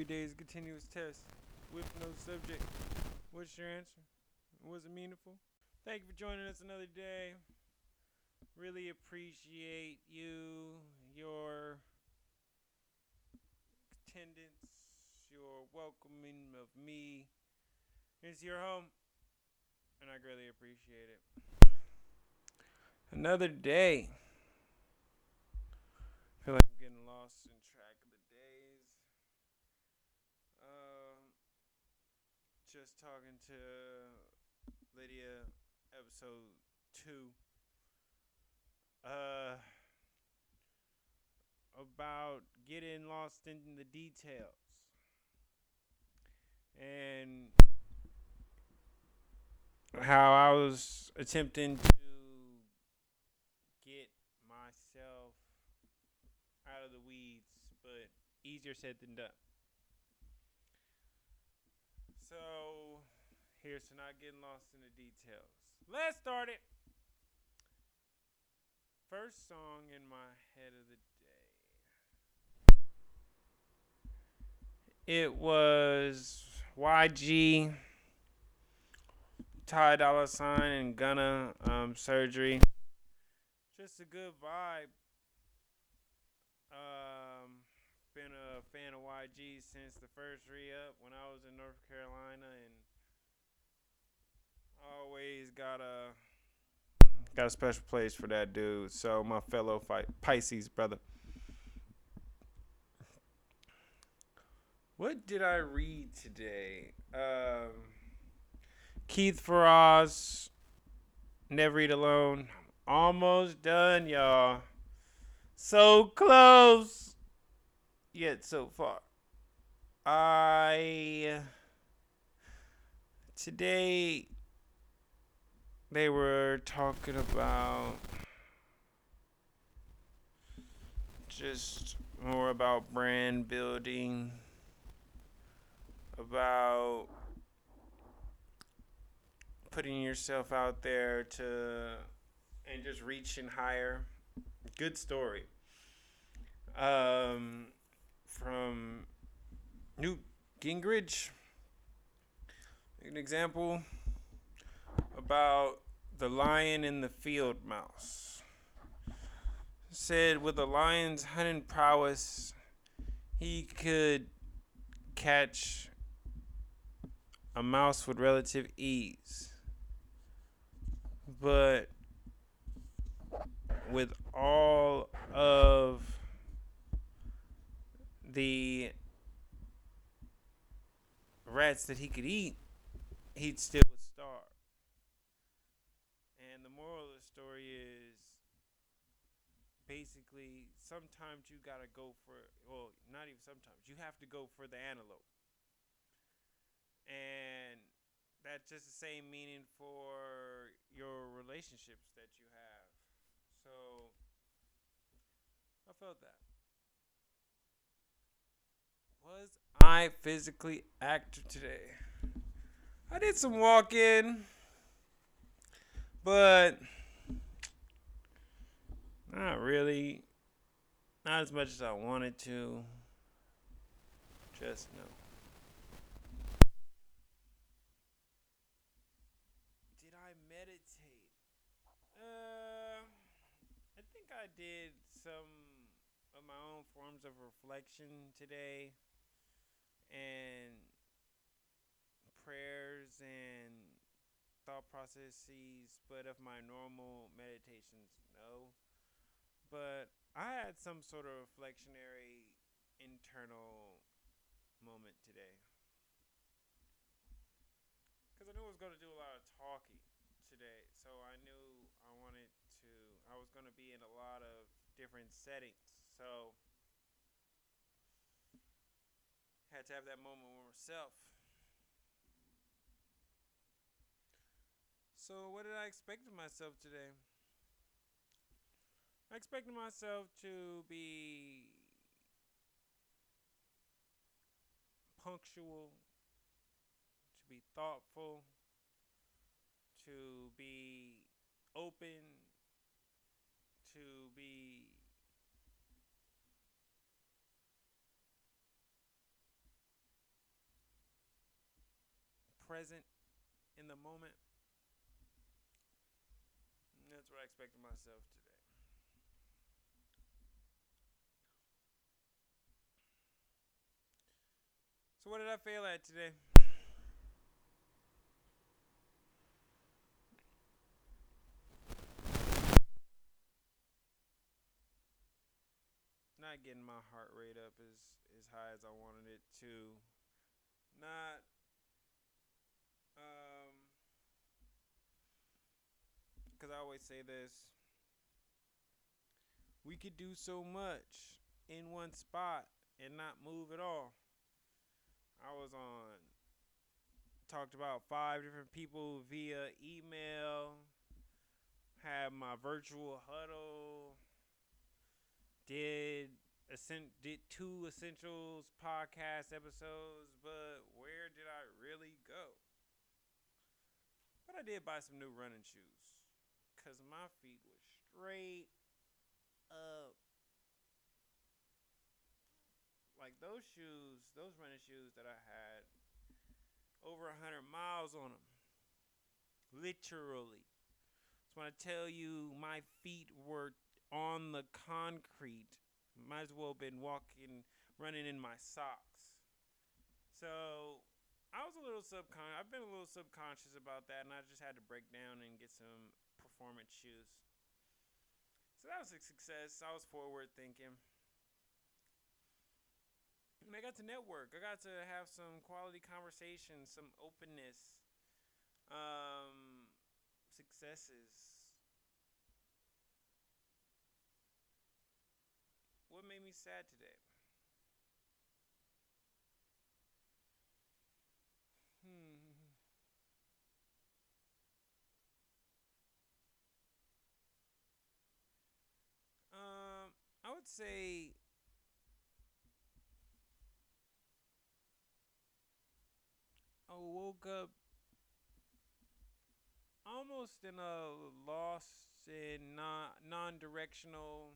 Every day is a continuous test with no subject. What's your answer? Was it meaningful? Thank you for joining us another day. Really appreciate you, your attendance, your welcoming of me into your home, and I greatly appreciate it. Another day. I feel like I'm getting lost in track of the days. Um, just talking to Lydia, episode two. Uh, about getting lost in the details and how I was attempting to get myself out of the weeds, but easier said than done. So, here's to not getting lost in the details. Let's start it. First song in my head of the day. It was YG, Ty Dolla Sign, and Gunna um, Surgery. Just a good vibe. Um, been a fan of YG since the first re-up when I was in North Carolina, and always got a got a special place for that dude. So my fellow Pisces brother. What did I read today? Um, Keith Ferrazzi, Never Eat Alone. Almost done, y'all. So close, yet so far. I today they were talking about just more about brand building, about putting yourself out there to and just reaching higher. Good story. Um, from Newt Gingrich. An example about the lion and the field mouse. Said with a lion's hunting prowess, he could catch a mouse with relative ease. But with all of the rats that he could eat, he'd still would starve. And the moral of the story is basically sometimes you gotta go for well, not even sometimes, you have to go for the antelope. And that's just the same meaning for your relationships that you have. So I felt that. Was I physically active today? I did some walking, but not really. Not as much as I wanted to. Just no. Did I meditate? Uh, I think I did some of my own forms of reflection today and prayers and thought processes, but of my normal meditations, no. But I had some sort of reflectionary internal moment today. Because I knew I was going to do a lot of talking today. So I knew I wanted to, I was going to be in a lot of different settings. So had to have that moment with myself. So, what did I expect of myself today? I expected myself to be punctual, to be thoughtful, to be open, to be present in the moment. That's what I expect of myself today. What did I fail at today? Not getting my heart rate up as, as high as I wanted it to. Not um because I always say this we could do so much in one spot and not move at all. I was on talked about five different people via email, had my virtual huddle, did did two essentials podcast episodes, but where did I really go? But I did buy some new running shoes cuz my feet were straight up like those shoes, those running shoes that I had over a hundred miles on them. Literally. Just want to tell you my feet were on the concrete, might as well have been walking, running in my socks. So I was a little subconscious. I've been a little subconscious about that, and I just had to break down and get some performance shoes. So that was a success. I was forward thinking. I got to network. I got to have some quality conversations, some openness, um, successes. What made me sad today? Hmm. Um, I would say woke up almost in a lost and non directional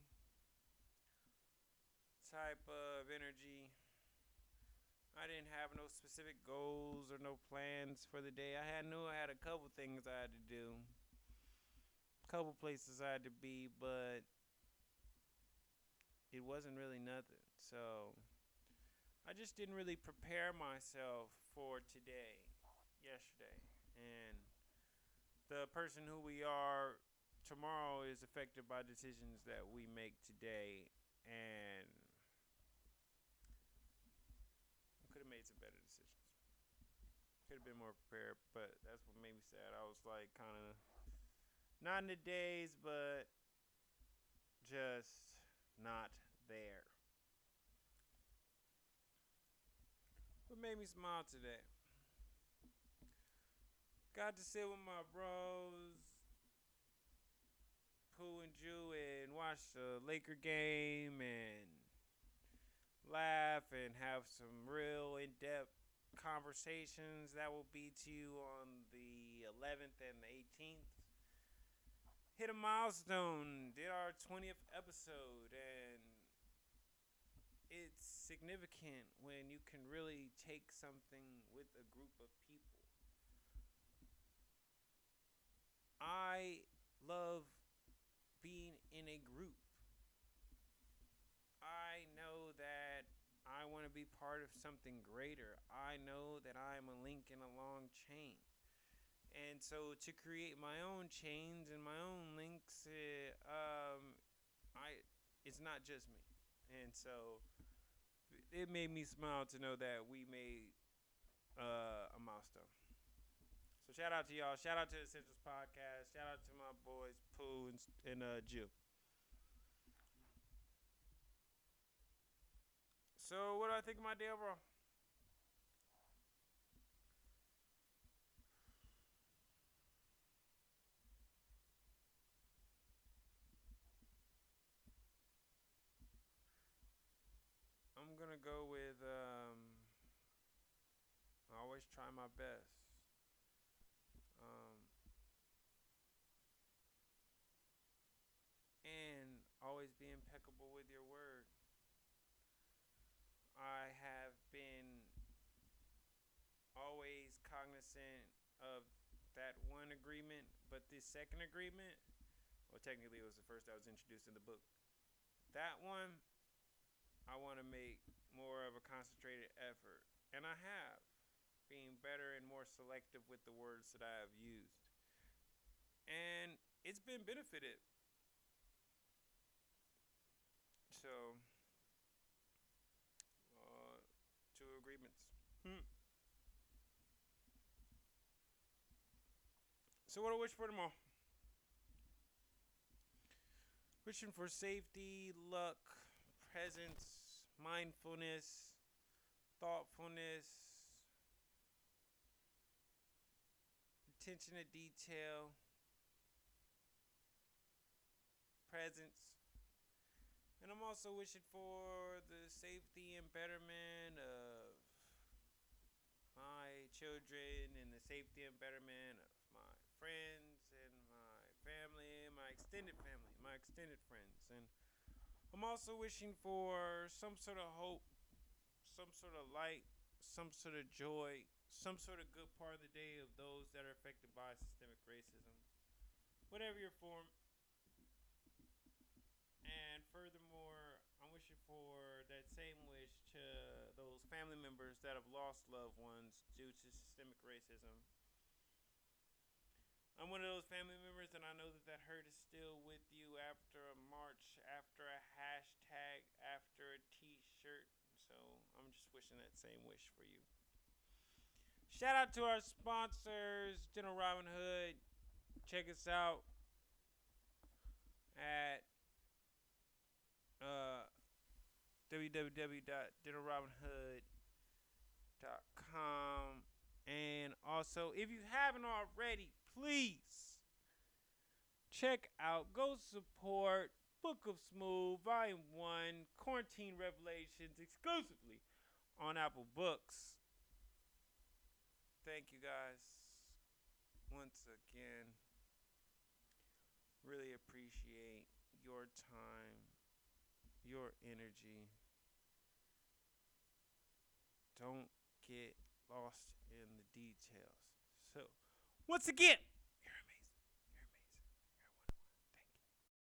type of energy. I didn't have no specific goals or no plans for the day. I had knew I had a couple things I had to do, a couple places I had to be, but it wasn't really nothing. So I just didn't really prepare myself for today, yesterday. And the person who we are tomorrow is affected by decisions that we make today. And I could have made some better decisions. Could have been more prepared, but that's what made me sad. I was like kind of not in the days, but just not there. Made me smile today? Got to sit with my bros, Pooh and Jew, and watch the Laker game and laugh and have some real in depth conversations. That will be to you on the 11th and the 18th. Hit a milestone, did our 20th episode, and it's significant when you can really take something with a group of people. I love being in a group. I know that I want to be part of something greater. I know that I am a link in a long chain. And so to create my own chains and my own links, uh, um, I it's not just me. And so it made me smile to know that we made uh, a milestone. So shout out to y'all. Shout out to the Essentials Podcast. Shout out to my boys Pooh and, and uh, Jill. So what do I think of my day overall? I'm gonna go with um, I always try my best. Um, and always be impeccable with your word. I have been always cognizant of that one agreement, but this second agreement, well, technically it was the first that was introduced in the book. That one, I want to make more of a concentrated effort, and I have, being better and more selective with the words that I have used, and it's been benefited. So, uh, two agreements. Hmm. So, what I wish for tomorrow? Wishing for safety, luck, presence, mindfulness, thoughtfulness, attention to detail, presence. And I'm also wishing for the safety and betterment of my children and the safety and betterment of my friends and my family, and my extended family, my extended friends. And I'm also wishing for some sort of hope, some sort of light, some sort of joy, some sort of good part of the day of those that are affected by systemic racism, whatever your form. And furthermore, I'm wishing for that same wish to those family members that have lost loved ones due to systemic racism I'm one of those family members, and I know that that hurt is still with you after a march, after a hashtag, after a T-shirt. So I'm just wishing that same wish for you. Shout out to our sponsors, General Robin Hood. Check us out at uh, www.dentalrobinhood.com. And also, if you haven't already, please check out, go support Book of Smooth, Volume 1, Quarantine Revelations, exclusively on Apple Books. Thank you guys once again. Really appreciate your time, your energy. Don't get lost in the details. So, once again,